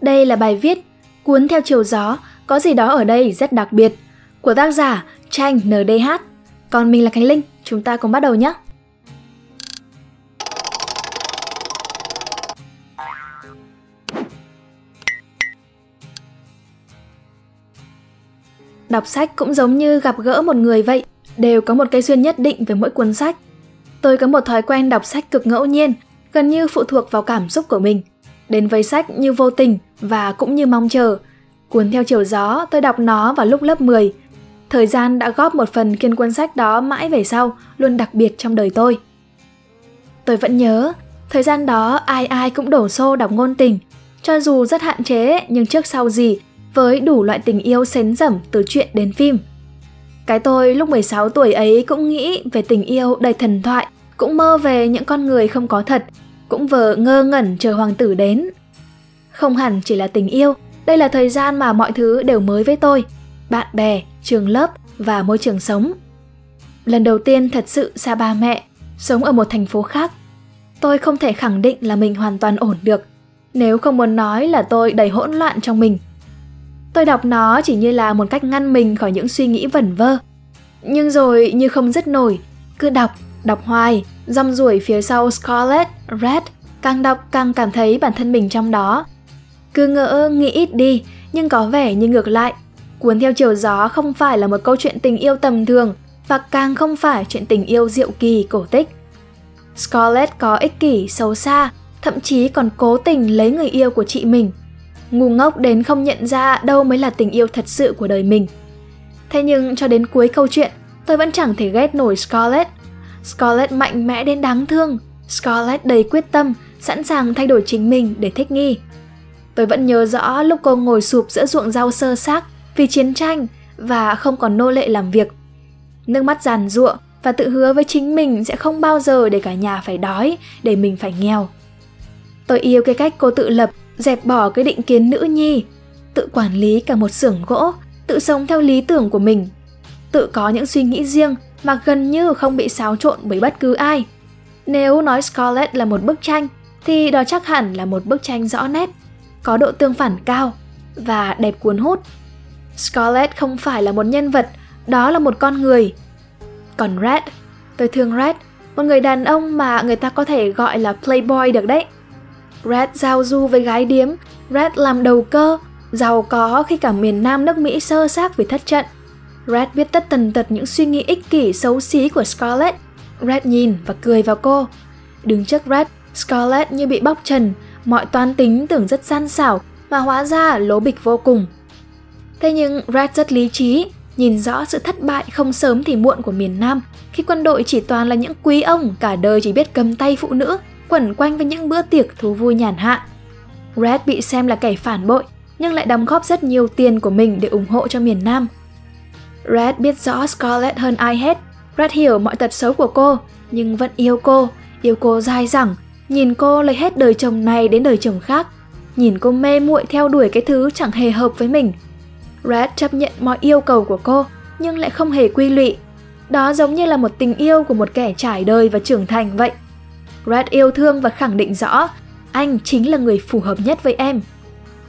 Đây là bài viết Cuốn theo chiều gió, có gì đó ở đây rất đặc biệt của tác giả Tranh NDH. Còn mình là Khánh Linh, chúng ta cùng bắt đầu nhé. Đọc sách cũng giống như gặp gỡ một người vậy, đều có một cái duyên nhất định với mỗi cuốn sách. Tôi có một thói quen đọc sách cực ngẫu nhiên, gần như phụ thuộc vào cảm xúc của mình. Đến với sách như vô tình và cũng như mong chờ. Cuốn theo chiều gió, tôi đọc nó vào lúc lớp 10. Thời gian đã góp một phần kiên cuốn sách đó mãi về sau, luôn đặc biệt trong đời tôi. Tôi vẫn nhớ, thời gian đó ai ai cũng đổ xô đọc ngôn tình, cho dù rất hạn chế nhưng trước sau gì với đủ loại tình yêu xến dẩm từ chuyện đến phim. Cái tôi lúc 16 tuổi ấy cũng nghĩ về tình yêu đầy thần thoại, cũng mơ về những con người không có thật, cũng vờ ngơ ngẩn chờ hoàng tử đến. Không hẳn chỉ là tình yêu, đây là thời gian mà mọi thứ đều mới với tôi, bạn bè, trường lớp và môi trường sống. Lần đầu tiên thật sự xa ba mẹ, sống ở một thành phố khác. Tôi không thể khẳng định là mình hoàn toàn ổn được, nếu không muốn nói là tôi đầy hỗn loạn trong mình. Tôi đọc nó chỉ như là một cách ngăn mình khỏi những suy nghĩ vẩn vơ. Nhưng rồi như không dứt nổi, cứ đọc, đọc hoài, rong ruổi phía sau Scarlet, Red, càng đọc càng cảm thấy bản thân mình trong đó. Cứ ngỡ nghĩ ít đi, nhưng có vẻ như ngược lại. Cuốn theo chiều gió không phải là một câu chuyện tình yêu tầm thường và càng không phải chuyện tình yêu diệu kỳ cổ tích. Scarlett có ích kỷ, xấu xa, thậm chí còn cố tình lấy người yêu của chị mình – ngu ngốc đến không nhận ra đâu mới là tình yêu thật sự của đời mình. Thế nhưng cho đến cuối câu chuyện, tôi vẫn chẳng thể ghét nổi Scarlett. Scarlett mạnh mẽ đến đáng thương, Scarlett đầy quyết tâm, sẵn sàng thay đổi chính mình để thích nghi. Tôi vẫn nhớ rõ lúc cô ngồi sụp giữa ruộng rau sơ xác vì chiến tranh và không còn nô lệ làm việc. Nước mắt giàn giụa và tự hứa với chính mình sẽ không bao giờ để cả nhà phải đói, để mình phải nghèo. Tôi yêu cái cách cô tự lập dẹp bỏ cái định kiến nữ nhi, tự quản lý cả một xưởng gỗ, tự sống theo lý tưởng của mình, tự có những suy nghĩ riêng mà gần như không bị xáo trộn bởi bất cứ ai. Nếu nói Scarlett là một bức tranh, thì đó chắc hẳn là một bức tranh rõ nét, có độ tương phản cao và đẹp cuốn hút. Scarlett không phải là một nhân vật, đó là một con người. Còn Red, tôi thương Red, một người đàn ông mà người ta có thể gọi là playboy được đấy. Red giao du với gái điếm, Red làm đầu cơ, giàu có khi cả miền Nam nước Mỹ sơ xác vì thất trận. Red biết tất tần tật những suy nghĩ ích kỷ xấu xí của Scarlett. Red nhìn và cười vào cô. Đứng trước Red, Scarlett như bị bóc trần, mọi toán tính tưởng rất gian xảo mà hóa ra lố bịch vô cùng. Thế nhưng Red rất lý trí, nhìn rõ sự thất bại không sớm thì muộn của miền Nam khi quân đội chỉ toàn là những quý ông cả đời chỉ biết cầm tay phụ nữ quẩn quanh với những bữa tiệc thú vui nhàn hạ. Red bị xem là kẻ phản bội, nhưng lại đóng góp rất nhiều tiền của mình để ủng hộ cho miền Nam. Red biết rõ Scarlett hơn ai hết, Red hiểu mọi tật xấu của cô, nhưng vẫn yêu cô, yêu cô dai dẳng, nhìn cô lấy hết đời chồng này đến đời chồng khác, nhìn cô mê muội theo đuổi cái thứ chẳng hề hợp với mình. Red chấp nhận mọi yêu cầu của cô, nhưng lại không hề quy lụy. Đó giống như là một tình yêu của một kẻ trải đời và trưởng thành vậy. Red yêu thương và khẳng định rõ anh chính là người phù hợp nhất với em.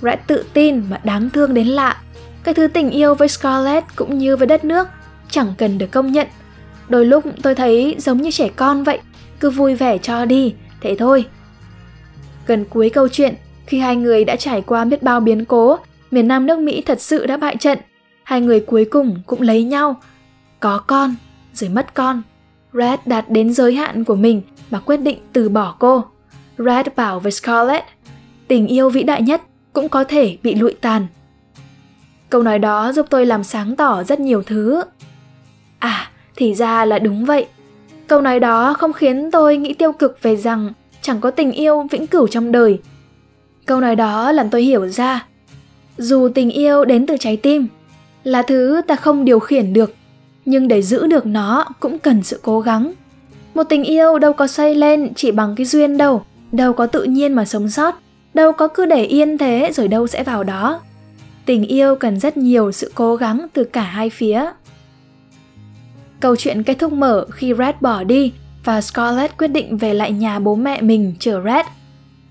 Red tự tin mà đáng thương đến lạ. Cái thứ tình yêu với Scarlett cũng như với đất nước chẳng cần được công nhận. Đôi lúc tôi thấy giống như trẻ con vậy, cứ vui vẻ cho đi, thế thôi. Gần cuối câu chuyện, khi hai người đã trải qua biết bao biến cố, miền Nam nước Mỹ thật sự đã bại trận. Hai người cuối cùng cũng lấy nhau, có con, rồi mất con. Red đạt đến giới hạn của mình và quyết định từ bỏ cô. Red bảo với Scarlett, tình yêu vĩ đại nhất cũng có thể bị lụi tàn. Câu nói đó giúp tôi làm sáng tỏ rất nhiều thứ. À, thì ra là đúng vậy. Câu nói đó không khiến tôi nghĩ tiêu cực về rằng chẳng có tình yêu vĩnh cửu trong đời. Câu nói đó làm tôi hiểu ra, dù tình yêu đến từ trái tim, là thứ ta không điều khiển được, nhưng để giữ được nó cũng cần sự cố gắng. Một tình yêu đâu có xây lên chỉ bằng cái duyên đâu, đâu có tự nhiên mà sống sót, đâu có cứ để yên thế rồi đâu sẽ vào đó. Tình yêu cần rất nhiều sự cố gắng từ cả hai phía. Câu chuyện kết thúc mở khi Red bỏ đi và Scarlett quyết định về lại nhà bố mẹ mình chờ Red.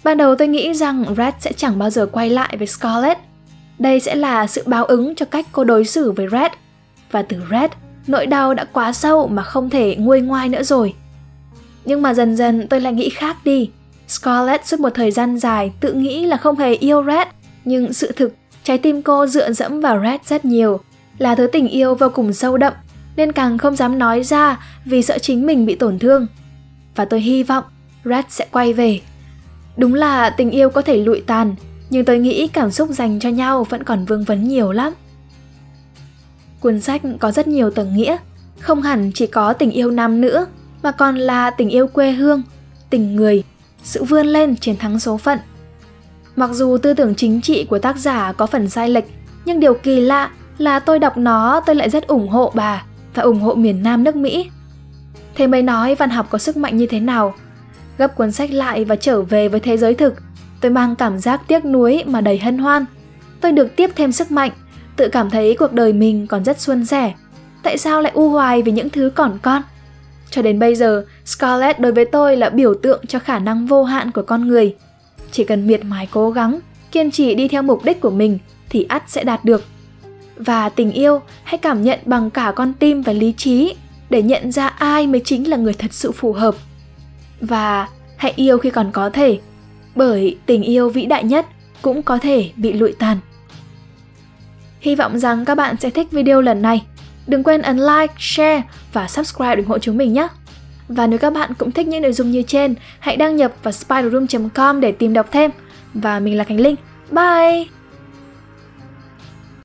Ban đầu tôi nghĩ rằng Red sẽ chẳng bao giờ quay lại với Scarlett. Đây sẽ là sự báo ứng cho cách cô đối xử với Red. Và từ Red, nỗi đau đã quá sâu mà không thể nguôi ngoai nữa rồi. Nhưng mà dần dần tôi lại nghĩ khác đi. Scarlett suốt một thời gian dài tự nghĩ là không hề yêu Red, nhưng sự thực, trái tim cô dựa dẫm vào Red rất nhiều, là thứ tình yêu vô cùng sâu đậm, nên càng không dám nói ra vì sợ chính mình bị tổn thương. Và tôi hy vọng Red sẽ quay về. Đúng là tình yêu có thể lụi tàn, nhưng tôi nghĩ cảm xúc dành cho nhau vẫn còn vương vấn nhiều lắm. Cuốn sách có rất nhiều tầng nghĩa, không hẳn chỉ có tình yêu nam nữa, mà còn là tình yêu quê hương, tình người, sự vươn lên chiến thắng số phận. Mặc dù tư tưởng chính trị của tác giả có phần sai lệch, nhưng điều kỳ lạ là tôi đọc nó tôi lại rất ủng hộ bà và ủng hộ miền Nam nước Mỹ. Thế mới nói văn học có sức mạnh như thế nào. Gấp cuốn sách lại và trở về với thế giới thực, tôi mang cảm giác tiếc nuối mà đầy hân hoan. Tôi được tiếp thêm sức mạnh, tự cảm thấy cuộc đời mình còn rất suôn sẻ. Tại sao lại u hoài vì những thứ còn con? Cho đến bây giờ, Scarlett đối với tôi là biểu tượng cho khả năng vô hạn của con người. Chỉ cần miệt mài cố gắng, kiên trì đi theo mục đích của mình thì ắt sẽ đạt được. Và tình yêu hãy cảm nhận bằng cả con tim và lý trí để nhận ra ai mới chính là người thật sự phù hợp. Và hãy yêu khi còn có thể, bởi tình yêu vĩ đại nhất cũng có thể bị lụi tàn. Hy vọng rằng các bạn sẽ thích video lần này. Đừng quên ấn like, share và subscribe ủng hộ chúng mình nhé. Và nếu các bạn cũng thích những nội dung như trên, hãy đăng nhập vào spiderroom.com để tìm đọc thêm. Và mình là Khánh Linh. Bye!